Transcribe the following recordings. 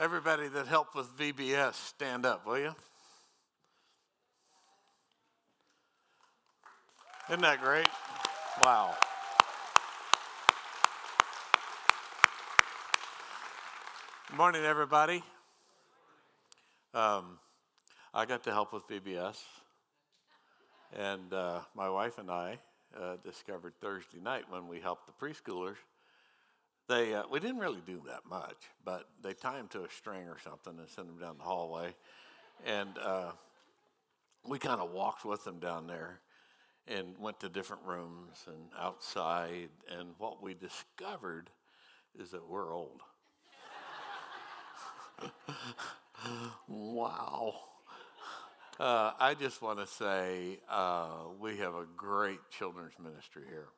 Everybody that helped with VBS, stand up, will you? Isn't that great? Wow. Good morning, everybody. Um, I got to help with VBS, and uh, my wife and I uh, discovered Thursday night when we helped the preschoolers they, uh, we didn't really do that much, but they tie them to a string or something and send them down the hallway. And uh, we kind of walked with them down there and went to different rooms and outside. And what we discovered is that we're old. wow. Uh, I just want to say uh, we have a great children's ministry here.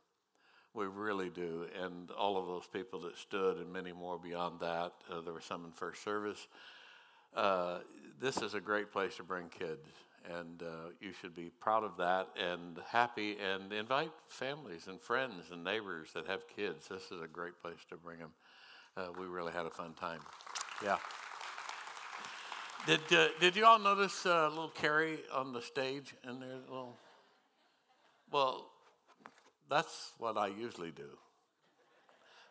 We really do. And all of those people that stood and many more beyond that, uh, there were some in first service. Uh, this is a great place to bring kids, and uh, you should be proud of that and happy and invite families and friends and neighbors that have kids. This is a great place to bring them. Uh, we really had a fun time. Yeah. Did, uh, did you all notice uh, little Carrie on the stage in there? Little, well, that's what I usually do.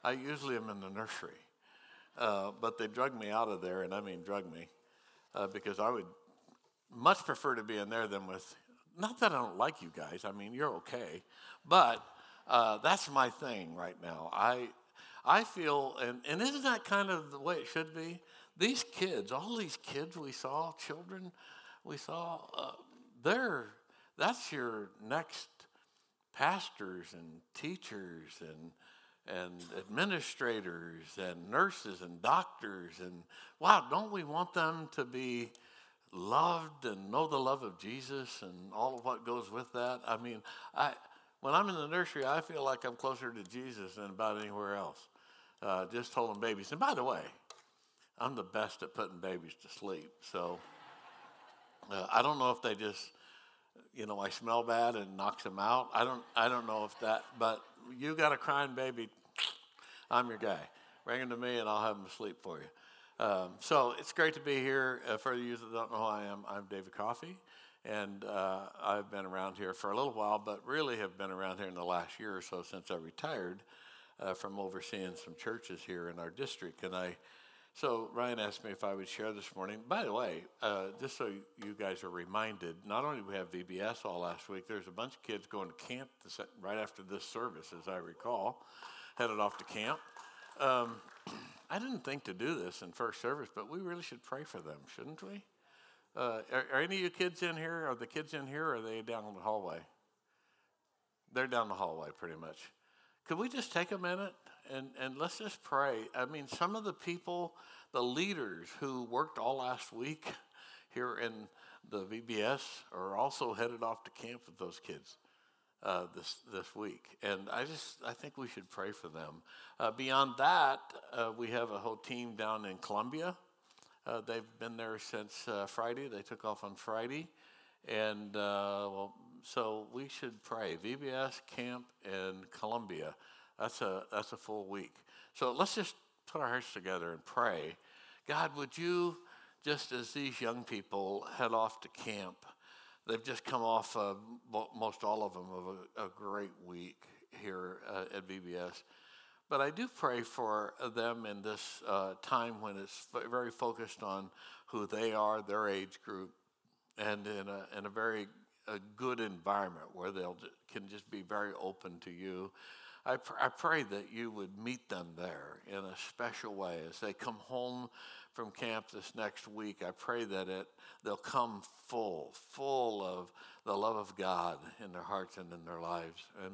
I usually am in the nursery. Uh, but they drug me out of there, and I mean drug me, uh, because I would much prefer to be in there than with, not that I don't like you guys, I mean, you're okay, but uh, that's my thing right now. I, I feel, and, and isn't that kind of the way it should be? These kids, all these kids we saw, children we saw, uh, they're, that's your next pastors and teachers and and administrators and nurses and doctors and wow don't we want them to be loved and know the love of jesus and all of what goes with that? I mean i when i'm in the nursery i feel like i'm closer to jesus than about anywhere else. Uh, just holding babies. And by the way i'm the best at putting babies to sleep. So uh, i don't know if they just you know, I smell bad and knocks them out. I don't, I don't know if that, but you got a crying baby, I'm your guy. Bring him to me and I'll have him sleep for you. Um, so it's great to be here. Uh, for the you that don't know who I am, I'm David Coffey, and uh, I've been around here for a little while, but really have been around here in the last year or so since I retired uh, from overseeing some churches here in our district. And I so Ryan asked me if I would share this morning. By the way, uh, just so you guys are reminded, not only we have VBS all last week, there's a bunch of kids going to camp this, right after this service, as I recall, headed off to camp. Um, I didn't think to do this in first service, but we really should pray for them, shouldn't we? Uh, are, are, any of you kids in here? Are the kids in here, or are they down in the hallway? They're down the hallway, pretty much. Could we just take a minute and, and let's just pray. I mean, some of the people, the leaders who worked all last week here in the VBS are also headed off to camp with those kids uh, this this week, and I just I think we should pray for them. Uh, beyond that, uh, we have a whole team down in Colombia. Uh, they've been there since uh, Friday. They took off on Friday, and uh, well, so we should pray. VBS camp in Colombia. That's a, that's a full week. So let's just put our hearts together and pray. God, would you, just as these young people head off to camp, they've just come off, uh, most all of them, of a, a great week here uh, at VBS. But I do pray for them in this uh, time when it's very focused on who they are, their age group, and in a, in a very a good environment where they can just be very open to you I, pr- I pray that you would meet them there in a special way as they come home from camp this next week. I pray that it they'll come full, full of the love of God in their hearts and in their lives. And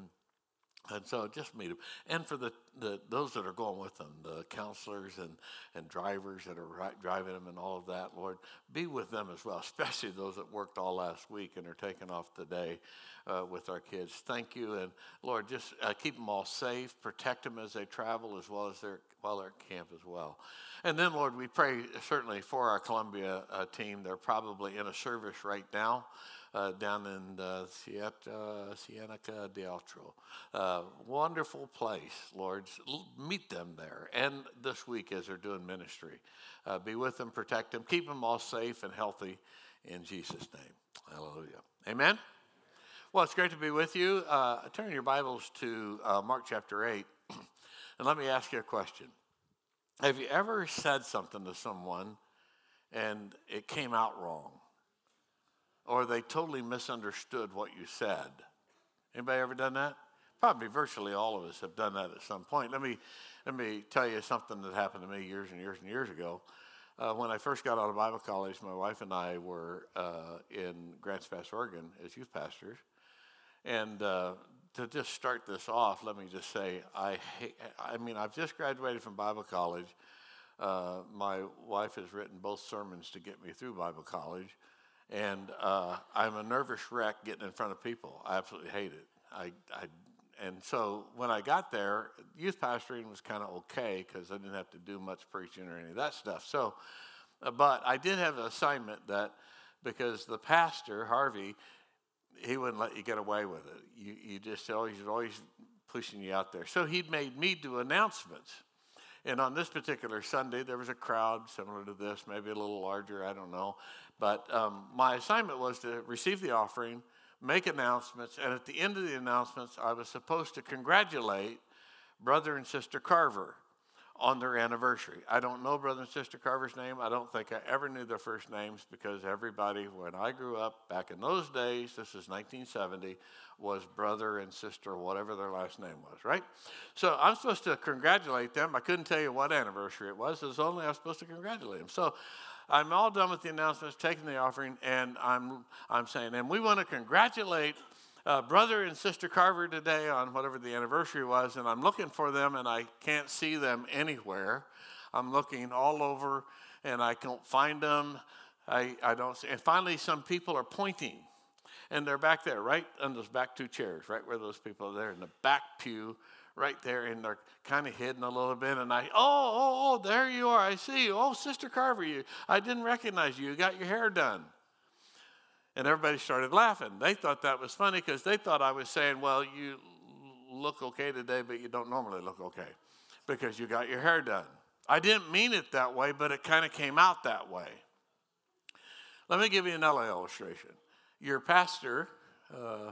and so just meet them. And for the, the those that are going with them, the counselors and, and drivers that are ri- driving them and all of that, Lord, be with them as well, especially those that worked all last week and are taking off today uh, with our kids. Thank you. And Lord, just uh, keep them all safe, protect them as they travel as well as they're, while they're at camp as well. And then, Lord, we pray certainly for our Colombia uh, team. They're probably in a service right now. Uh, down in uh, Cienega de Altro. Uh, wonderful place, Lord. Meet them there. And this week as they're doing ministry, uh, be with them, protect them, keep them all safe and healthy in Jesus' name. Hallelujah. Amen. Well, it's great to be with you. Uh, turn your Bibles to uh, Mark chapter 8. and let me ask you a question. Have you ever said something to someone and it came out wrong? Or they totally misunderstood what you said? Anybody ever done that? Probably virtually all of us have done that at some point. Let me, let me tell you something that happened to me years and years and years ago. Uh, when I first got out of Bible college, my wife and I were uh, in Grants Pass, Oregon, as youth pastors. And uh, to just start this off, let me just say, I, hate, I mean, I've just graduated from Bible college. Uh, my wife has written both sermons to get me through Bible college. And uh, I'm a nervous wreck getting in front of people. I absolutely hate it. I, I, and so when I got there, youth pastoring was kind of okay because I didn't have to do much preaching or any of that stuff. So, uh, but I did have an assignment that because the pastor, Harvey, he wouldn't let you get away with it. You, you just always, always pushing you out there. So he'd made me do announcements. And on this particular Sunday, there was a crowd similar to this, maybe a little larger, I don't know. But um, my assignment was to receive the offering, make announcements, and at the end of the announcements, I was supposed to congratulate Brother and Sister Carver on their anniversary. I don't know Brother and Sister Carver's name. I don't think I ever knew their first names because everybody, when I grew up back in those days, this is 1970, was brother and sister, whatever their last name was, right? So I'm supposed to congratulate them. I couldn't tell you what anniversary it was. It was only I was supposed to congratulate them. So I'm all done with the announcements, taking the offering, and I'm, I'm saying, and we want to congratulate uh, brother and sister Carver today on whatever the anniversary was, and I'm looking for them and I can't see them anywhere. I'm looking all over and I can't find them. I, I don't see. And finally, some people are pointing, and they're back there, right on those back two chairs, right where those people are there in the back pew, right there, and they're kind of hidden a little bit. And I, oh, oh, oh, there you are. I see you. Oh, Sister Carver, you. I didn't recognize you. You got your hair done. And everybody started laughing. They thought that was funny because they thought I was saying, well, you look okay today, but you don't normally look okay because you got your hair done. I didn't mean it that way, but it kind of came out that way. Let me give you another illustration. Your pastor, uh,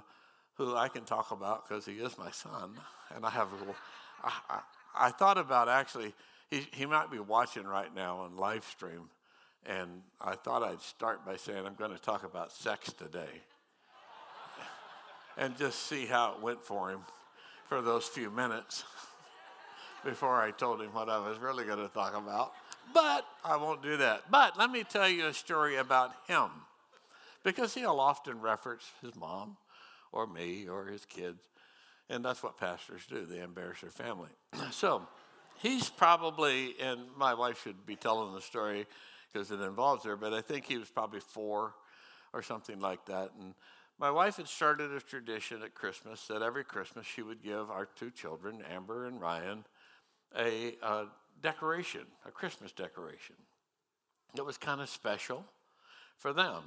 who I can talk about because he is my son, and I have a little, I, I, I thought about actually, he, he might be watching right now on live stream and I thought I'd start by saying I'm going to talk about sex today and just see how it went for him for those few minutes before I told him what I was really going to talk about. But I won't do that. But let me tell you a story about him because he'll often reference his mom or me or his kids. And that's what pastors do, they embarrass their family. so he's probably, and my wife should be telling the story because it involves her, but I think he was probably four or something like that. And my wife had started a tradition at Christmas that every Christmas she would give our two children, Amber and Ryan, a, a decoration, a Christmas decoration. It was kind of special for them.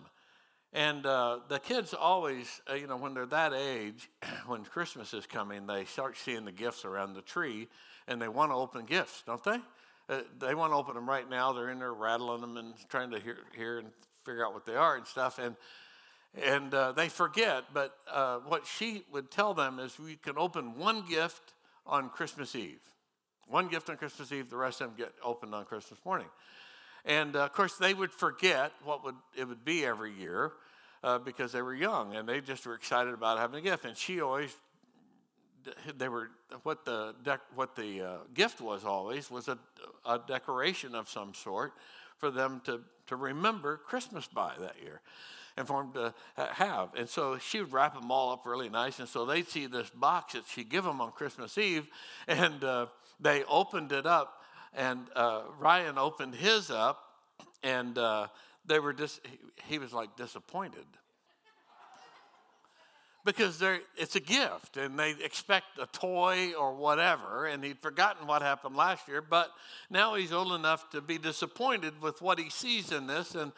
And uh, the kids always, uh, you know, when they're that age, when Christmas is coming, they start seeing the gifts around the tree and they want to open gifts, don't they? Uh, they want to open them right now. They're in there rattling them and trying to hear, hear and figure out what they are and stuff. And and uh, they forget. But uh, what she would tell them is, we can open one gift on Christmas Eve. One gift on Christmas Eve. The rest of them get opened on Christmas morning. And uh, of course, they would forget what would it would be every year. Uh, because they were young and they just were excited about having a gift. And she always they were what the dec, what the uh, gift was always was a, a decoration of some sort for them to to remember Christmas by that year and for them to have. And so she would wrap them all up really nice. And so they'd see this box that she'd give them on Christmas Eve, and uh, they opened it up. And uh, Ryan opened his up, and uh, they were just, he was like disappointed because it's a gift and they expect a toy or whatever. And he'd forgotten what happened last year, but now he's old enough to be disappointed with what he sees in this. And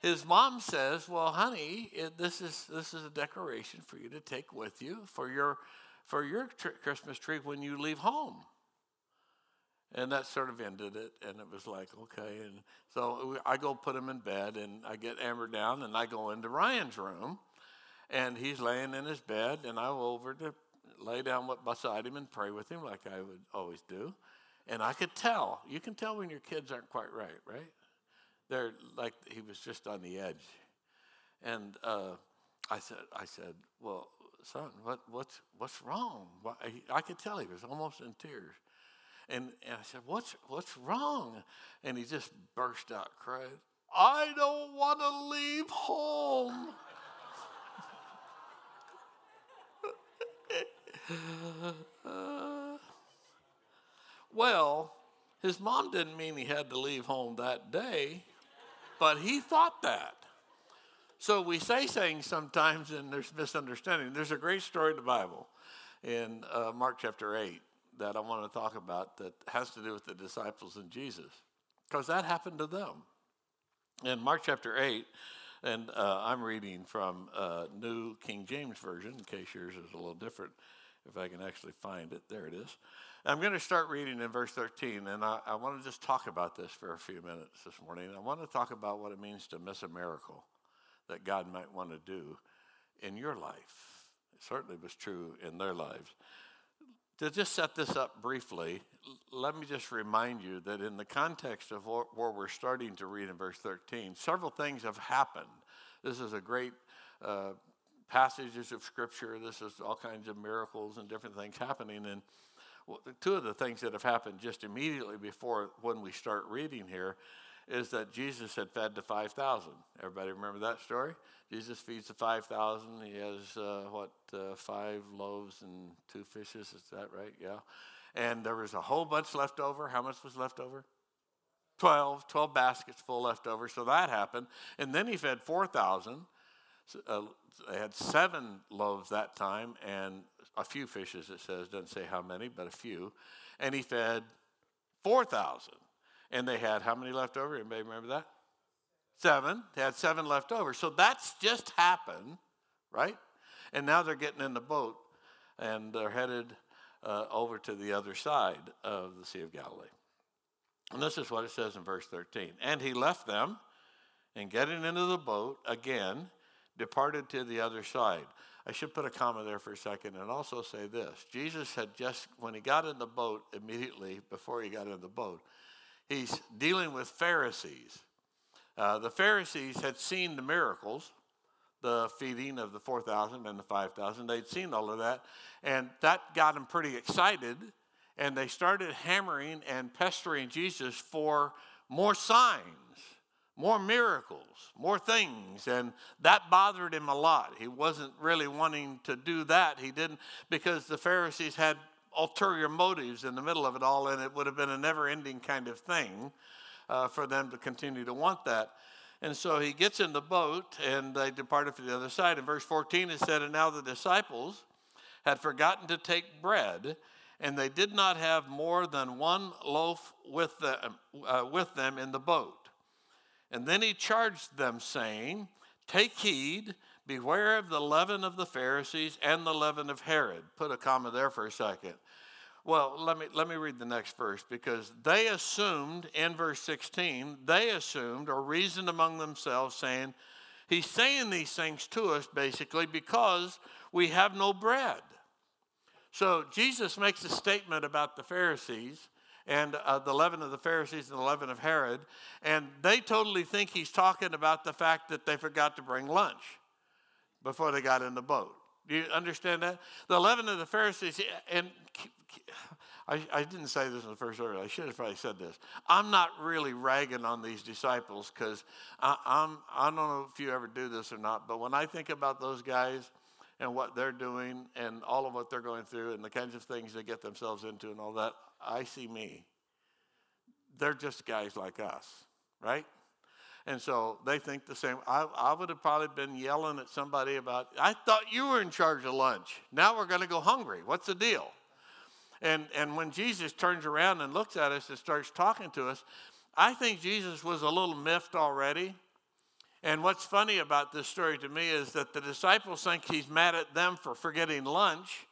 his mom says, "Well, honey, it, this is this is a decoration for you to take with you for your for your tr- Christmas tree when you leave home." And that sort of ended it, and it was like, okay. And so I go put him in bed, and I get Amber down, and I go into Ryan's room, and he's laying in his bed, and I go over to lay down beside him and pray with him like I would always do. And I could tell. You can tell when your kids aren't quite right, right? They're like he was just on the edge. And uh, I said, I said, well, son, what, what's, what's wrong? I could tell he was almost in tears. And, and I said, what's, what's wrong? And he just burst out crying, I don't want to leave home. uh, well, his mom didn't mean he had to leave home that day, but he thought that. So we say things sometimes and there's misunderstanding. There's a great story in the Bible in uh, Mark chapter 8 that I want to talk about that has to do with the disciples and Jesus, because that happened to them. In Mark chapter 8, and uh, I'm reading from uh, New King James Version, in case yours is a little different, if I can actually find it. There it is. I'm going to start reading in verse 13, and I, I want to just talk about this for a few minutes this morning. I want to talk about what it means to miss a miracle that God might want to do in your life. It certainly was true in their lives. To just set this up briefly, let me just remind you that in the context of where we're starting to read in verse 13, several things have happened. This is a great uh, passages of Scripture. This is all kinds of miracles and different things happening. And two of the things that have happened just immediately before when we start reading here is that Jesus had fed the 5,000. Everybody remember that story? Jesus feeds the 5,000. He has, uh, what, uh, five loaves and two fishes. Is that right? Yeah. And there was a whole bunch left over. How much was left over? 12, 12 baskets full left over. So that happened. And then he fed 4,000. Uh, they had seven loaves that time and a few fishes, it says, doesn't say how many, but a few. And he fed 4,000. And they had how many left over? Anybody remember that? Seven. They had seven left over. So that's just happened, right? And now they're getting in the boat and they're headed uh, over to the other side of the Sea of Galilee. And this is what it says in verse 13. And he left them and getting into the boat again, departed to the other side. I should put a comma there for a second and also say this. Jesus had just, when he got in the boat, immediately before he got in the boat, he's dealing with Pharisees. Uh, the Pharisees had seen the miracles, the feeding of the 4,000 and the 5,000. They'd seen all of that, and that got them pretty excited. And they started hammering and pestering Jesus for more signs more miracles, more things. And that bothered him a lot. He wasn't really wanting to do that. He didn't, because the Pharisees had ulterior motives in the middle of it all, and it would have been a never ending kind of thing uh, for them to continue to want that. And so he gets in the boat and they departed for the other side. In verse 14, it said, And now the disciples had forgotten to take bread, and they did not have more than one loaf with them, uh, with them in the boat. And then he charged them, saying, Take heed, beware of the leaven of the Pharisees and the leaven of Herod. Put a comma there for a second. Well, let me, let me read the next verse because they assumed in verse 16, they assumed or reasoned among themselves, saying, He's saying these things to us basically because we have no bread. So Jesus makes a statement about the Pharisees and uh, the leaven of the Pharisees and the leaven of Herod. And they totally think he's talking about the fact that they forgot to bring lunch before they got in the boat. Do you understand that? The leaven of the Pharisees, and I, I didn't say this in the first order. I should have probably said this. I'm not really ragging on these disciples because I'm, I don't know if you ever do this or not, but when I think about those guys and what they're doing and all of what they're going through and the kinds of things they get themselves into and all that, I see me. They're just guys like us, right? And so they think the same. I, I would have probably been yelling at somebody about, I thought you were in charge of lunch. Now we're going to go hungry. What's the deal? And, and when Jesus turns around and looks at us and starts talking to us, I think Jesus was a little miffed already. And what's funny about this story to me is that the disciples think he's mad at them for forgetting lunch.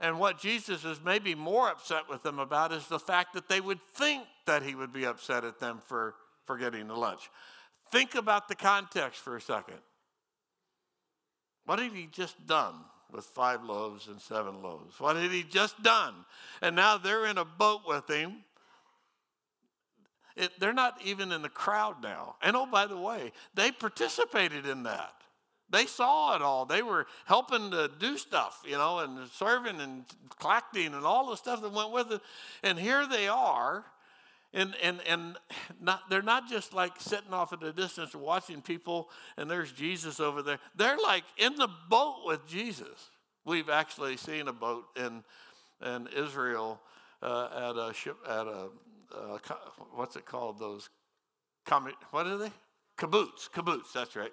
And what Jesus is maybe more upset with them about is the fact that they would think that he would be upset at them for forgetting the lunch. Think about the context for a second. What had he just done with five loaves and seven loaves? What had he just done? And now they're in a boat with him. It, they're not even in the crowd now. And oh, by the way, they participated in that. They saw it all. They were helping to do stuff, you know, and serving and collecting and all the stuff that went with it. And here they are. And, and, and not, they're not just like sitting off at a distance watching people and there's Jesus over there. They're like in the boat with Jesus. We've actually seen a boat in, in Israel uh, at a ship, at a, uh, what's it called? Those, what are they? Kibbutz, kibbutz, that's right.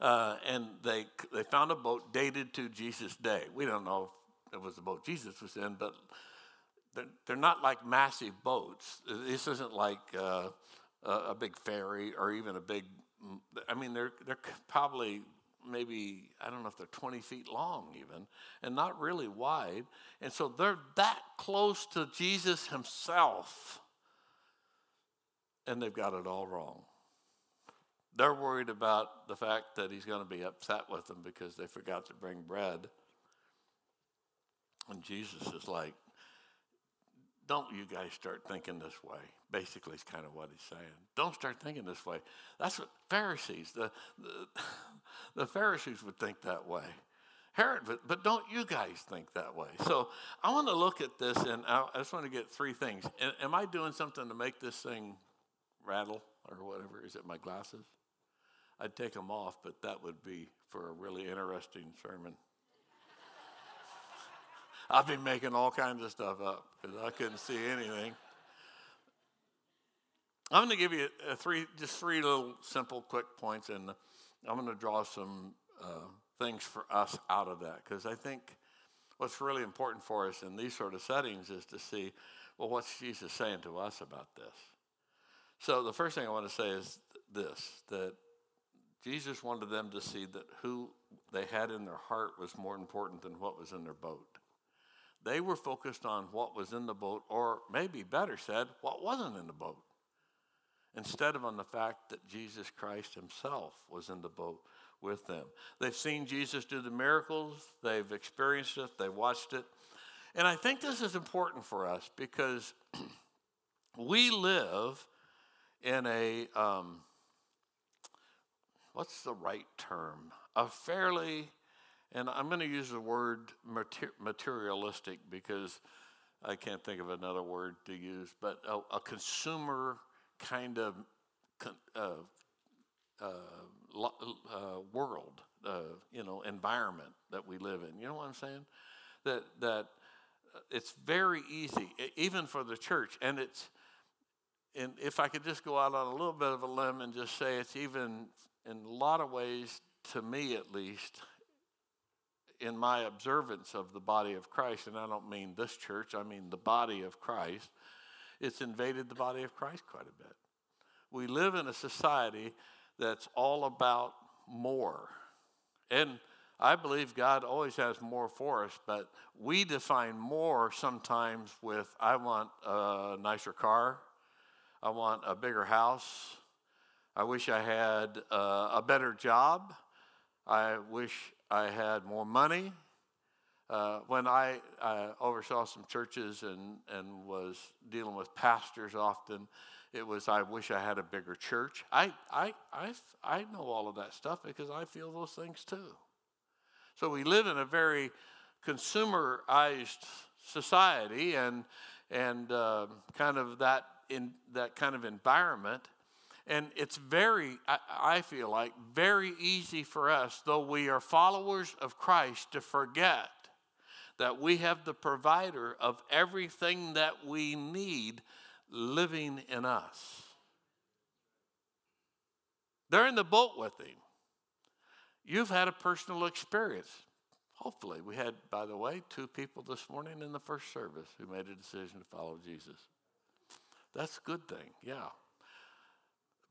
Uh, and they, they found a boat dated to Jesus' day. We don't know if it was the boat Jesus was in, but they're, they're not like massive boats. This isn't like uh, a, big ferry or even a big, I mean, they're, they're probably maybe, I don't know if they're 20 feet long even, and not really wide. And so they're that close to Jesus himself, and they've got it all wrong. They're worried about the fact that he's going to be upset with them because they forgot to bring bread. And Jesus is like, don't you guys start thinking this way. Basically, is kind of what he's saying. Don't start thinking this way. That's what Pharisees, the, the, the Pharisees would think that way. Herod, but, but don't you guys think that way? So I want to look at this and I, I just want to get three things. Am I doing something to make this thing rattle or whatever? Is it my glasses? I'd take them off, but that would be for a really interesting sermon. I've been making all kinds of stuff up because I couldn't see anything. I'm going to give you a three, just three little simple, quick points, and I'm going to draw some uh, things for us out of that because I think what's really important for us in these sort of settings is to see, well, what's Jesus saying to us about this? So the first thing I want to say is this: that Jesus wanted them to see that who they had in their heart was more important than what was in their boat. They were focused on what was in the boat, or maybe better said, what wasn't in the boat, instead of on the fact that Jesus Christ himself was in the boat with them. They've seen Jesus do the miracles, they've experienced it, they've watched it. And I think this is important for us because we live in a um, what's the right term? A fairly, and I'm going to use the word materialistic because I can't think of another word to use, but a, a consumer kind of uh, uh, uh, world, uh, you know, environment that we live in. You know what I'm saying? That that uh, it's very easy, even for the church, and it's. And if I could just go out on a little bit of a limb and just say it's even in a lot of ways, to me at least, in my observance of the body of Christ, and I don't mean this church, I mean the body of Christ, it's invaded the body of Christ quite a bit. We live in a society that's all about more. And I believe God always has more for us, but we define more sometimes with I want a nicer car, I want a bigger house, I wish I had uh, a better job. I wish I had more money. Uh, when I, oversaw some churches and, and was dealing with pastors often, it was, I wish I had a bigger church. I, I, I, I know all of that stuff because I feel those things too. So we live in a very consumerized society and, and uh, kind of that, in, that kind of environment. And it's very, I, feel like, very easy for us, though we are followers of Christ, to forget that we have the provider of everything that we need living in us. They're in the boat with him. You've had a personal experience. Hopefully, we had, by the way, two people this morning in the first service who made a decision to follow Jesus. That's a good thing, yeah.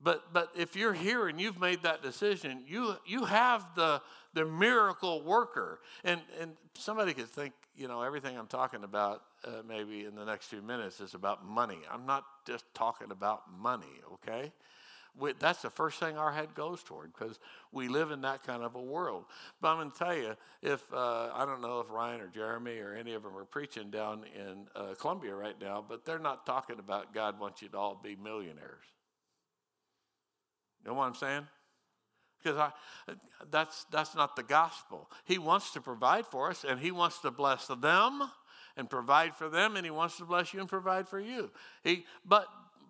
But, but if you're here and you've made that decision, you, you have the, the miracle worker. And, and somebody could think, you know, everything I'm talking about uh, maybe in the next few minutes is about money. I'm not just talking about money, okay? We, that's the first thing our head goes toward because we live in that kind of a world. But I'm going to tell you, if uh, I don't know if Ryan or Jeremy or any of them are preaching down in uh, Colombia right now, but they're not talking about God wants you to all be millionaires. You know what I'm saying? Because that's, that's not the gospel. He wants to provide for us, and He wants to bless them and provide for them, and He wants to bless you and provide for you. He, but,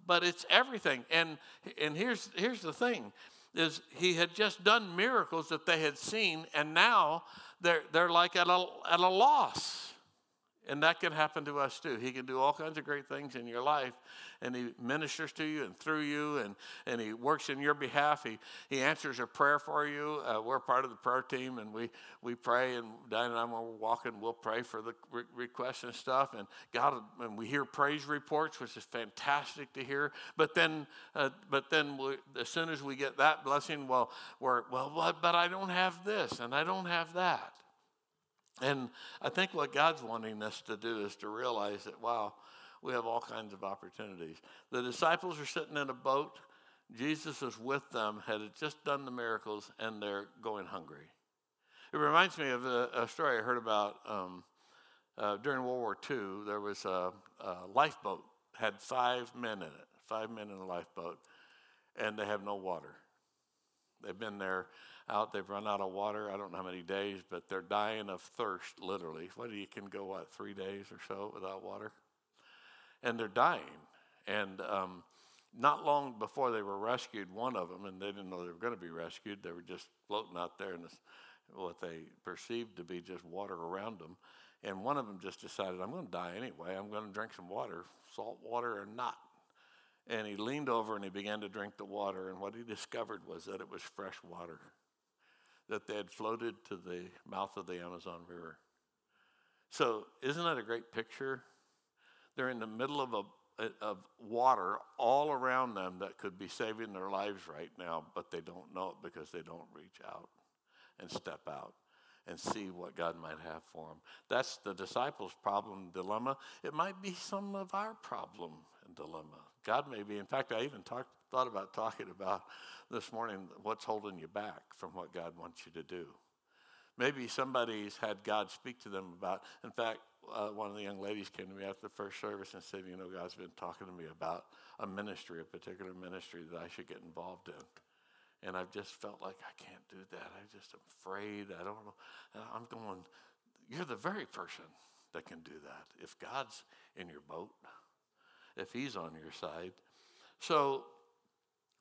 but it's everything. And, and here's, here's the thing is he had just done miracles that they had seen, and now they're, they're like at a, at a loss. And that can happen to us too. He can do all kinds of great things in your life, and He ministers to you and through you, and, and He works in your behalf. He, he answers a prayer for you. Uh, we're part of the prayer team, and we, we pray, and Diane and I, when we're walking, we'll pray for the re- requests and stuff. And God, and we hear praise reports, which is fantastic to hear. But then, uh, but then we, as soon as we get that blessing, well, we're, well, but, but I don't have this, and I don't have that. And I think what God's wanting us to do is to realize that, wow, we have all kinds of opportunities. The disciples are sitting in a boat. Jesus is with them, had just done the miracles, and they're going hungry. It reminds me of a, a story I heard about um, uh, during World War II. There was a, a lifeboat, had five men in it, five men in a lifeboat, and they have no water. They've been there out. They've run out of water. I don't know how many days, but they're dying of thirst, literally. What do you can go what three days or so without water, and they're dying. And um, not long before they were rescued, one of them, and they didn't know they were going to be rescued. They were just floating out there in this, what they perceived to be just water around them. And one of them just decided, I'm going to die anyway. I'm going to drink some water, salt water or not. And he leaned over and he began to drink the water. And what he discovered was that it was fresh water that they had floated to the mouth of the Amazon River. So, isn't that a great picture? They're in the middle of a of water all around them that could be saving their lives right now, but they don't know it because they don't reach out and step out and see what God might have for them. That's the disciples' problem dilemma. It might be some of our problem and dilemma. God may be. In fact, I even talked, thought about talking about this morning what's holding you back from what God wants you to do. Maybe somebody's had God speak to them about, in fact, uh, one of the young ladies came to me after the first service and said, You know, God's been talking to me about a ministry, a particular ministry that I should get involved in. And I've just felt like I can't do that. I'm just afraid. I don't know. And I'm going, You're the very person that can do that. If God's in your boat, if He's on your side. So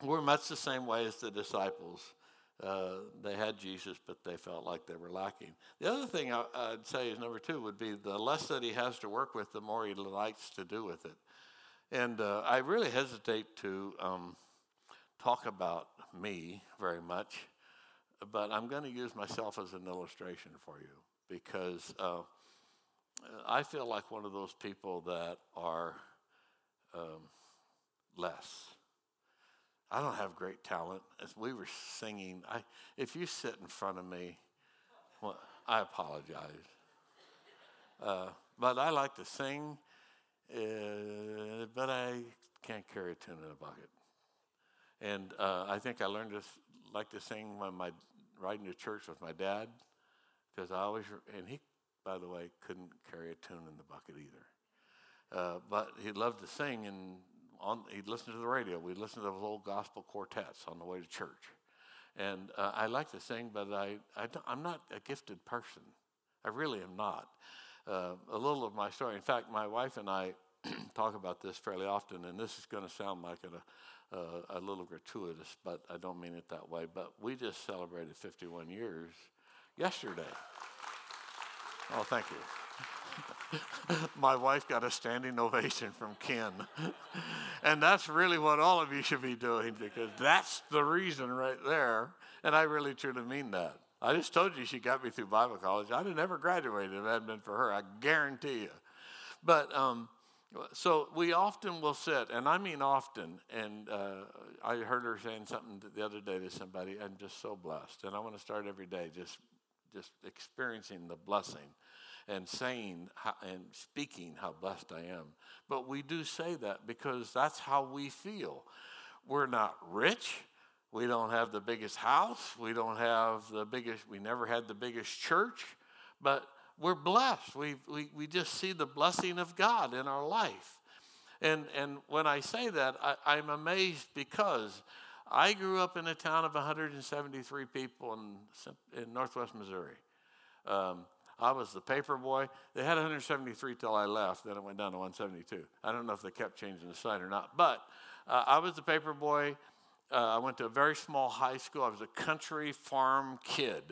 we're much the same way as the disciples. Uh, they had Jesus, but they felt like they were lacking. The other thing I, would say is number two would be the less that he has to work with, the more he likes to do with it. And uh, I really hesitate to um, talk about me very much, but I'm going to use myself as an illustration for you because uh, I feel like one of those people that are um, less. I don't have great talent. As we were singing, I, if you sit in front of me, well, I apologize. Uh, but I like to sing, uh, but I can't carry a tune in a bucket. And uh, I think I learned to like to sing when my riding to church with my dad, because I always and he, by the way, couldn't carry a tune in the bucket either. Uh, but he loved to sing, and on, he'd listen to the radio. We'd listen to those old gospel quartets on the way to church. And uh, I like to sing, but I, I am not a gifted person. I really am not. Uh, a little of my story. In fact, my wife and I talk about this fairly often, and this is going to sound like a, a, a little gratuitous, but I don't mean it that way. But we just celebrated 51 years yesterday. Oh, thank you. My wife got a standing ovation from Ken. and that's really what all of you should be doing because that's the reason right there. And I really truly mean that. I just told you she got me through Bible college. I'd have never graduated if it hadn't been for her. I guarantee you. But um, So we often will sit, and I mean often, and uh, I heard her saying something the other day to somebody. I'm just so blessed, and I want to start every day just, just experiencing the blessing, and saying and speaking how blessed I am. But we do say that because that's how we feel. We're not rich. We don't have the biggest house. We don't have the biggest. We never had the biggest church, but we're blessed. We, we, we just see the blessing of God in our life. And, and when I say that, I, am amazed because I grew up in a town of 173 people in, in northwest Missouri. Um, I was the paper boy. They had 173 till I left, then it went down to 172. I don't know if they kept changing the sign or not, but uh, I was the paper boy. Uh, I went to a very small high school. I was a country farm kid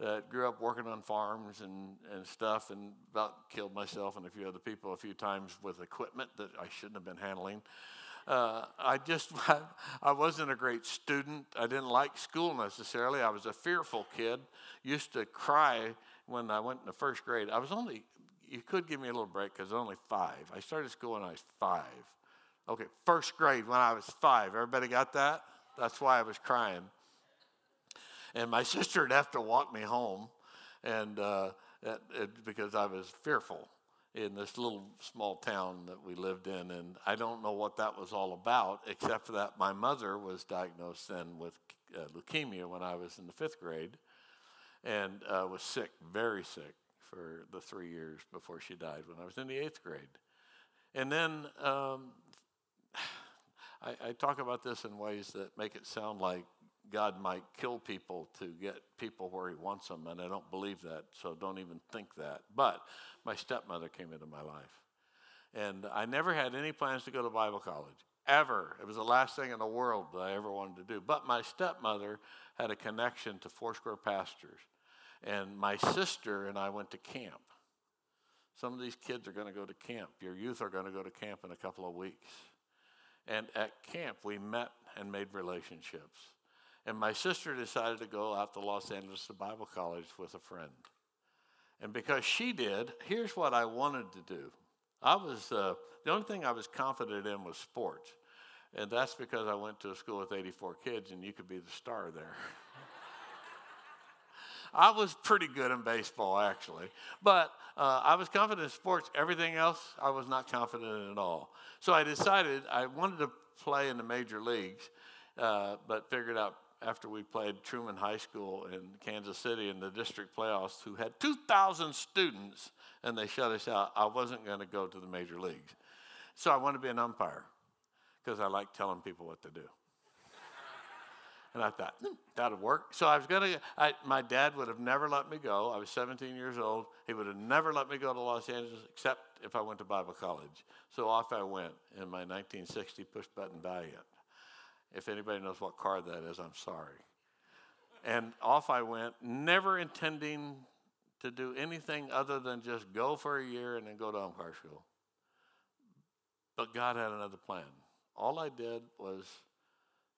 that grew up working on farms and, and stuff and about killed myself and a few other people a few times with equipment that I shouldn't have been handling. Uh, I just, I wasn't a great student. I didn't like school necessarily. I was a fearful kid. Used to cry when I went in the first grade. I was only, you could give me a little break because I was only five. I started school when I was five. Okay, first grade when I was five. Everybody got that? That's why I was crying and my sister would have to walk me home, and uh, it, it, because I was fearful in this little small town that we lived in, and I don't know what that was all about, except for that my mother was diagnosed then with uh, leukemia when I was in the fifth grade, and uh, was sick, very sick, for the three years before she died when I was in the eighth grade, and then. Um, I, I talk about this in ways that make it sound like God might kill people to get people where He wants them, and I don't believe that, so don't even think that. But my stepmother came into my life, and I never had any plans to go to Bible college, ever. It was the last thing in the world that I ever wanted to do. But my stepmother had a connection to Foursquare pastors, and my sister and I went to camp. Some of these kids are going to go to camp. Your youth are going to go to camp in a couple of weeks. And at camp, we met and made relationships. And my sister decided to go out to Los Angeles to Bible college with a friend. And because she did, here's what I wanted to do. I was, uh, the only thing I was confident in was sports. And that's because I went to a school with 84 kids and you could be the star there. I was pretty good in baseball, actually. But uh, I was confident in sports. Everything else, I was not confident in at all. So I decided I wanted to play in the major leagues, uh, but figured out after we played Truman High School in Kansas City in the district playoffs, who had 2,000 students, and they shut us out, I wasn't going to go to the major leagues. So I wanted to be an umpire because I like telling people what to do. And I thought, hmm, that'll work. So I was going to, my dad would have never let me go. I was 17 years old. He would have never let me go to Los Angeles except if I went to Bible college. So off I went in my 1960 push button Valiant. If anybody knows what car that is, I'm sorry. And off I went, never intending to do anything other than just go for a year and then go to umpire school. But God had another plan. All I did was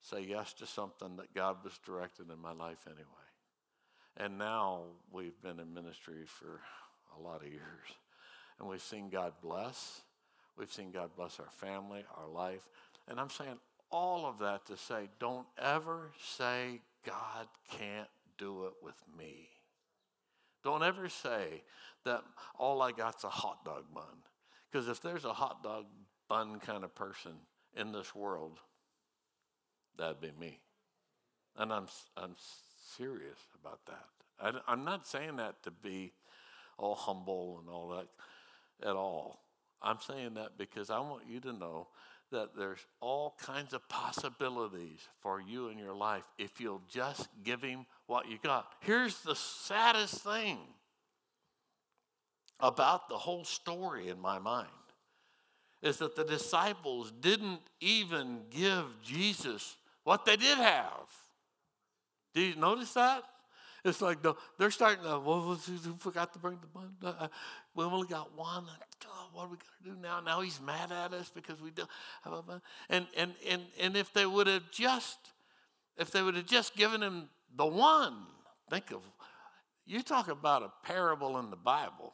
say yes to something that God was directing in my life anyway. And now we've been in ministry for a lot of years. And we've seen God bless. We've seen God bless our family, our life. And I'm saying all of that to say, don't ever say God can't do it with me. Don't ever say that all I got's a hot dog bun. Because if there's a hot dog bun kind of person in this world, that'd be me. And I'm, I'm serious about that. I, am not saying that to be all humble and all that at all. I'm saying that because I want you to know that there's all kinds of possibilities for you in your life if you'll just give him what you got. Here's the saddest thing about the whole story in my mind is that the disciples didn't even give Jesus what they did have. Do you notice that? It's like they're starting to, well, who forgot to bring the bun? Uh, we only got one. What are we going to do now? Now he's mad at us because we don't have a bun. And, and, and, and if they would have just, if they would have just given him the one, think of, you talk about a parable in the Bible.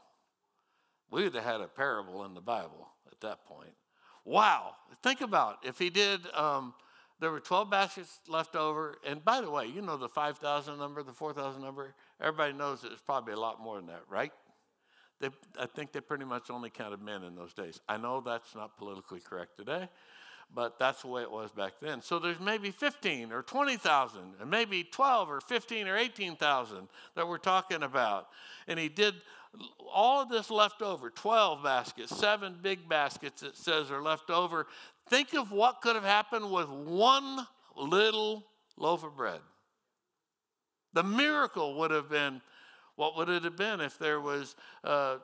We would have had a parable in the Bible at that point. Wow. Think about if he did, um, there were 12 baskets left over. And by the way, you know the 5,000 number, the 4,000 number? Everybody knows it's probably a lot more than that, right? They, I think they pretty much only counted men in those days. I know that's not politically correct today, but that's the way it was back then. So there's maybe 15 or 20,000, and maybe 12 or 15 or 18,000 that we're talking about. And he did all of this left over 12 baskets, seven big baskets, it says, are left over. Think of what could have happened with one little loaf of bread. The miracle would have been what would it have been if there was uh,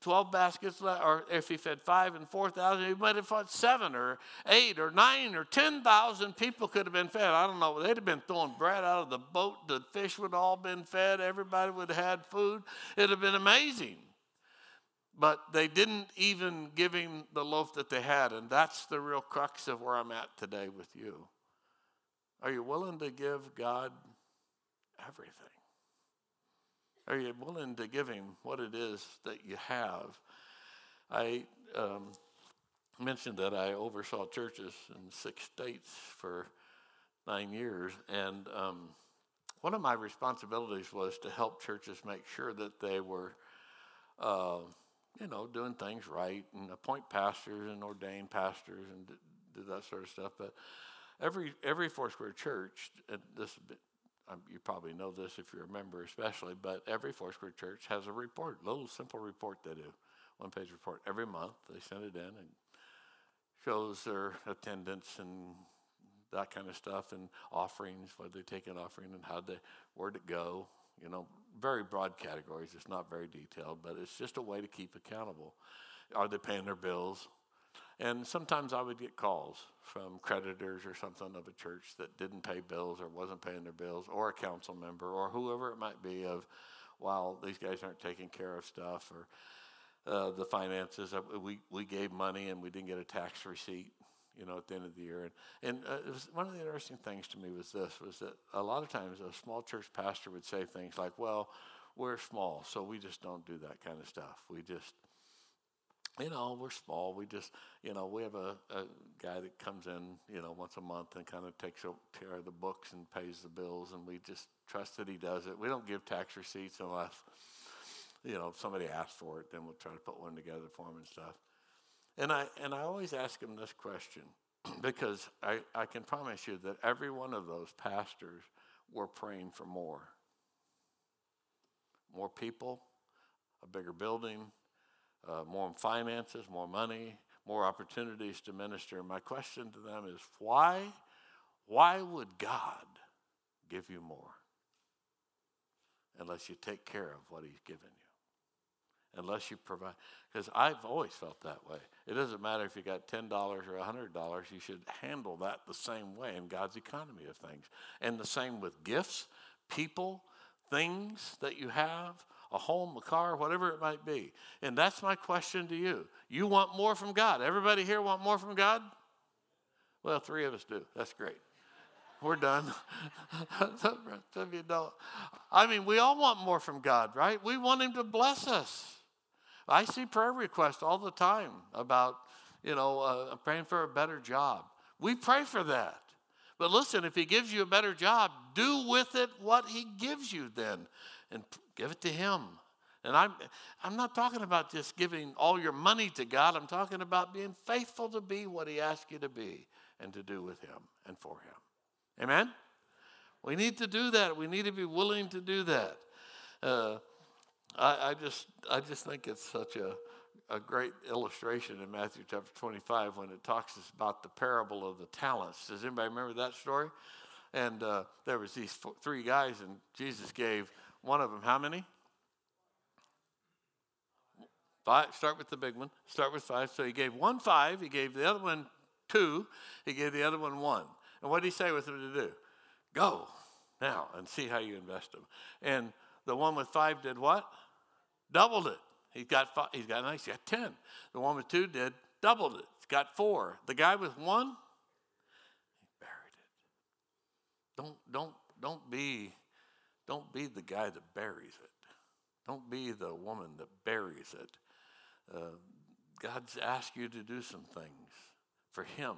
12 baskets, left, or if he fed five and 4,000, he might have fed seven or eight or nine or 10,000 people could have been fed. I don't know. They'd have been throwing bread out of the boat. The fish would have all been fed. Everybody would have had food. It'd have been amazing. But they didn't even give him the loaf that they had. And that's the real crux of where I'm at today with you. Are you willing to give God everything? Are you willing to give him what it is that you have? I um, mentioned that I oversaw churches in six states for nine years, and um, one of my responsibilities was to help churches make sure that they were, uh, you know, doing things right and appoint pastors and ordain pastors and do, that sort of stuff. But every every Foursquare church, and this um, you probably know this if you're a member especially, but every Foursquare church has a report, little simple report they do, one page report every month. They send it in and shows their attendance and that kind of stuff and offerings, whether they take an offering and how they, where'd it go, you know, very broad categories. It's not very detailed, but it's just a way to keep accountable. Are they paying their bills? And sometimes I would get calls from creditors or something of a church that didn't pay bills or wasn't paying their bills, or a council member, or whoever it might be, of, well, these guys aren't taking care of stuff, or uh, the finances. Uh, we, we gave money and we didn't get a tax receipt, you know, at the end of the year. And, and uh, it was, one of the interesting things to me was this, was that a lot of times a small church pastor would say things like, well, we're small, so we just don't do that kind of stuff. We just you know, we're small. We just, you know, we have a, a guy that comes in, you know, once a month and kind of takes care of the books and pays the bills, and we just trust that he does it. We don't give tax receipts unless, you know, if somebody asks for it, then we'll try to put one together for him and stuff. And I and I always ask him this question because I, I can promise you that every one of those pastors were praying for more. More people, a bigger building, uh, more finances, more money, more opportunities to minister. My question to them is why, why would God give you more unless you take care of what He's given you? Unless you provide, because I've always felt that way. It doesn't matter if you got $10 or $100, you should handle that the same way in God's economy of things. And the same with gifts, people, things that you have a home, a car, whatever it might be. And that's my question to you. You want more from God. Everybody here want more from God? Well, three of us do. That's great. We're done. Some of you don't. I mean, we all want more from God, right? We want Him to bless us. I see prayer requests all the time about, you know, uh, praying for a better job. We pray for that. But listen, if He gives you a better job, do with it what He gives you then and give it to Him. And I'm, I'm not talking about just giving all your money to God. I'm talking about being faithful to be what He asks you to be and to do with Him and for Him. Amen? We need to do that. We need to be willing to do that. Uh, I, I, just, I just think it's such a, a great illustration in Matthew chapter 25 when it talks about the parable of the talents. Does anybody remember that story? And uh, there was these four, three guys, and Jesus gave one of them, how many? Five. Start with the big one. Start with five. So he gave one five. He gave the other one two. He gave the other one one. And what did he say with them to do? Go now and see how you invest them. And the one with five did what? Doubled it. He's got five, he's got nice. He's got ten. The one with two did doubled it. He's got four. The guy with one, he buried it. Don't don't don't be don't be the guy that buries it. Don't be the woman that buries it. Uh, God's asked you to do some things for Him.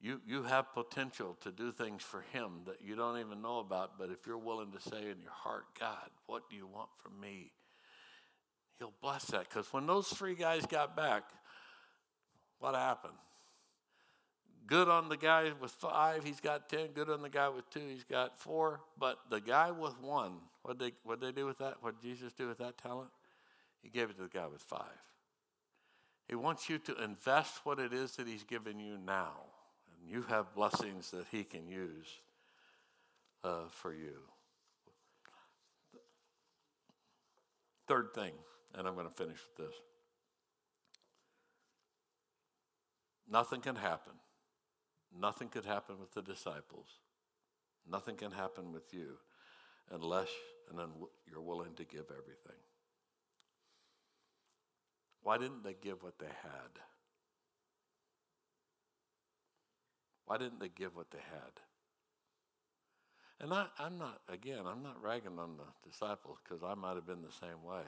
You, you have potential to do things for Him that you don't even know about, but if you're willing to say in your heart, God, what do you want from me? He'll bless that. Because when those three guys got back, what happened? Good on the guy with five, he's got ten. Good on the guy with two, he's got four. But the guy with one, what they what they do with that? What did Jesus do with that talent? He gave it to the guy with five. He wants you to invest what it is that he's given you now, and you have blessings that he can use uh, for you. Third thing, and I'm going to finish with this. Nothing can happen Nothing could happen with the disciples. Nothing can happen with you unless and then you're willing to give everything. Why didn't they give what they had? Why didn't they give what they had? And I, am not, again, I'm not ragging on the disciples because I might have been the same way.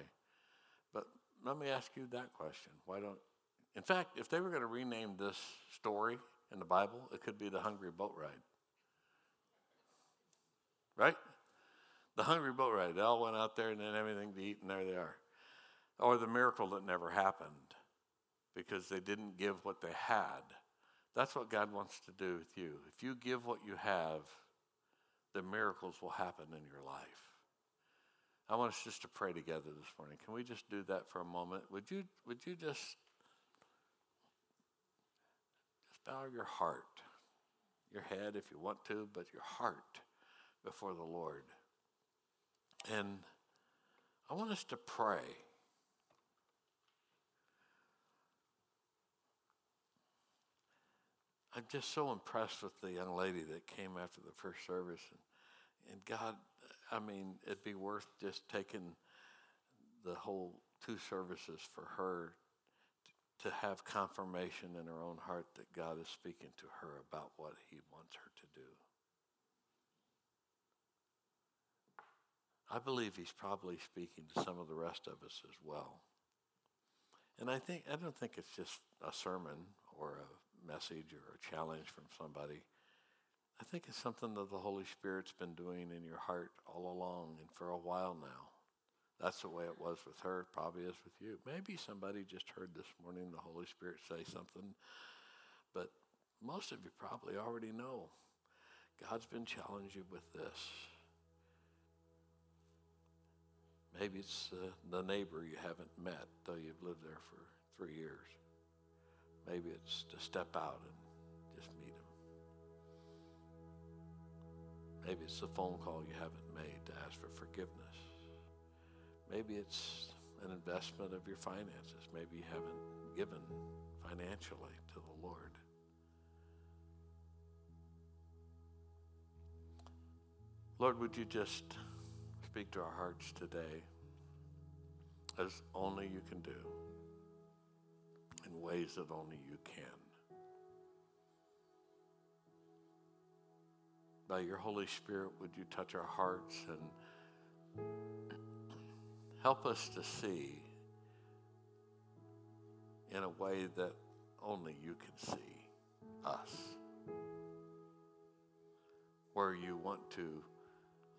Let me ask you that question. Why don't, in fact, if they were going to rename this story in the Bible, it could be the hungry boat ride. Right? The hungry boat ride. They all went out there and then everything to eat, and there they are. Or the miracle that never happened because they didn't give what they had. That's what God wants to do with you. If you give what you have, the miracles will happen in your life. I want us just to pray together this morning. Can we just do that for a moment? Would you, would you just just bow your heart, your head if you want to, but your heart before the Lord. And I want us to pray. I'm just so impressed with the young lady that came after the first service. And, and God, I mean, it'd be worth just taking the whole two services for her to have confirmation in her own heart that God is speaking to her about what he wants her to do. I believe he's probably speaking to some of the rest of us as well. And I think I don't think it's just a sermon or a message or a challenge from somebody. I think it's something that the Holy Spirit's been doing in your heart all along and for a while now. That's the way it was with her, probably is with you. Maybe somebody just heard this morning the Holy Spirit say something, but most of you probably already know. God's been challenging you with this. Maybe it's uh, the neighbor you haven't met, though you've lived there for three years. Maybe it's to step out and Maybe it's the phone call you haven't made to ask for forgiveness. Maybe it's an investment of your finances. Maybe you haven't given financially to the Lord. Lord, would you just speak to our hearts today as only you can do, in ways that only you can. By your Holy Spirit, would you touch our hearts and Help us to see in a way that only you can see us. Where you want to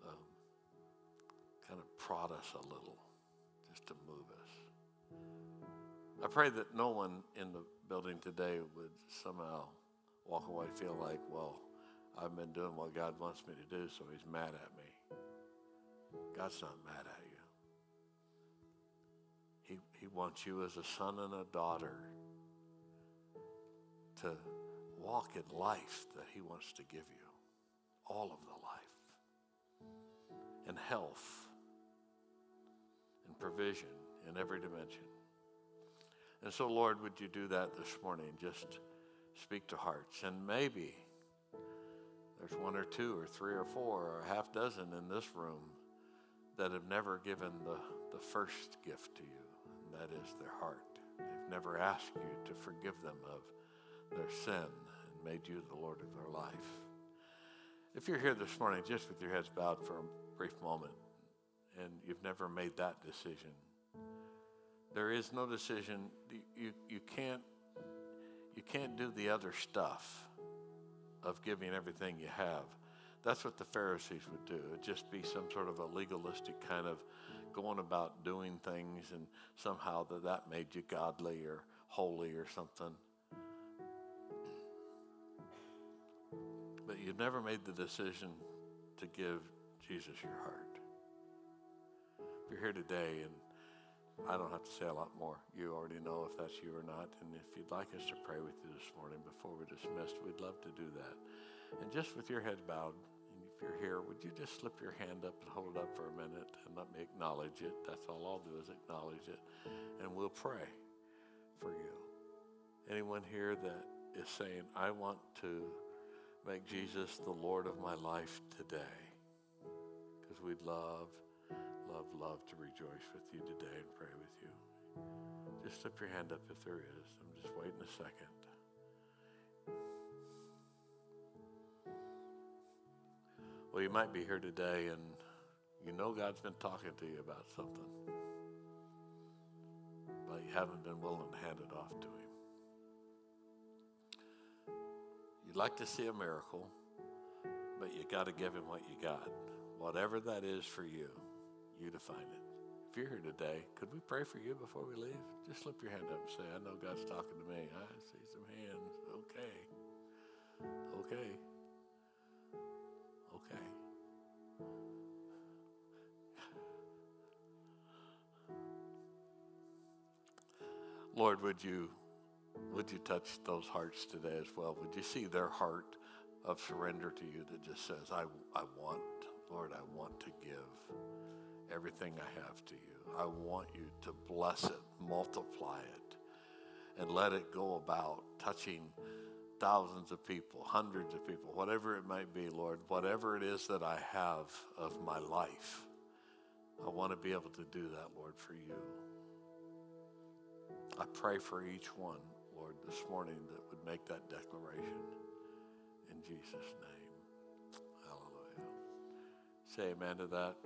um, kind of prod us a little, just to move us. I pray that no one in the building today would somehow walk away feel like, well, I've been doing what God wants me to do, so he's mad at me. God's not mad at you. He, he wants you as a son and a daughter to walk in life that He wants to give you. All of the life. And health. And provision in every dimension. And so, Lord, would you do that this morning? Just speak to hearts. And maybe there's one or two or three or four or a half dozen in this room that have never given the, the first gift to you and that is their heart. They've never asked you to forgive them of their sin and made you the Lord of their life. If you're here this morning just with your heads bowed for a brief moment and you've never made that decision, There is no decision. You, you, you, can't, you can't do the other stuff of giving everything you have. That's what the Pharisees would do. It'd just be some sort of a legalistic kind of going about doing things, and somehow that, that made you godly or holy or something. But you've never made the decision to give Jesus your heart. If you're here today and I don't have to say a lot more. You already know if that's you or not. And if you'd like us to pray with you this morning before we're dismissed, we'd love to do that. And just with your head bowed, if you're here, would you just slip your hand up and hold it up for a minute and let me acknowledge it? That's all I'll do is acknowledge it. And we'll pray for you. Anyone here that is saying, I want to make Jesus the Lord of my life today? Because we'd love love, love to rejoice with you today and pray with you. Just slip your hand up if there is. I'm just waiting a second. Well, you might be here today and you know God's been talking to you about something, but you haven't been willing to hand it off to Him. You'd like to see a miracle, but you got to give Him what you got, whatever that is for you you define it. If you're here today, could we pray for you before we leave? Just slip your hand up and say, I know God's talking to me. I see some hands. Okay. Okay. Okay. Lord, would you would you touch those hearts today as well? Would you see their heart of surrender to you that just says, I, I want, Lord, I want to give everything I have to you. I want you to bless it, multiply it, and let it go about touching thousands of people, hundreds of people, whatever it might be, Lord, whatever it is that I have of my life. I want to be able to do that, Lord, for you. I pray for each one, Lord, this morning that would make that declaration. In Jesus' name. Hallelujah. Say amen to that.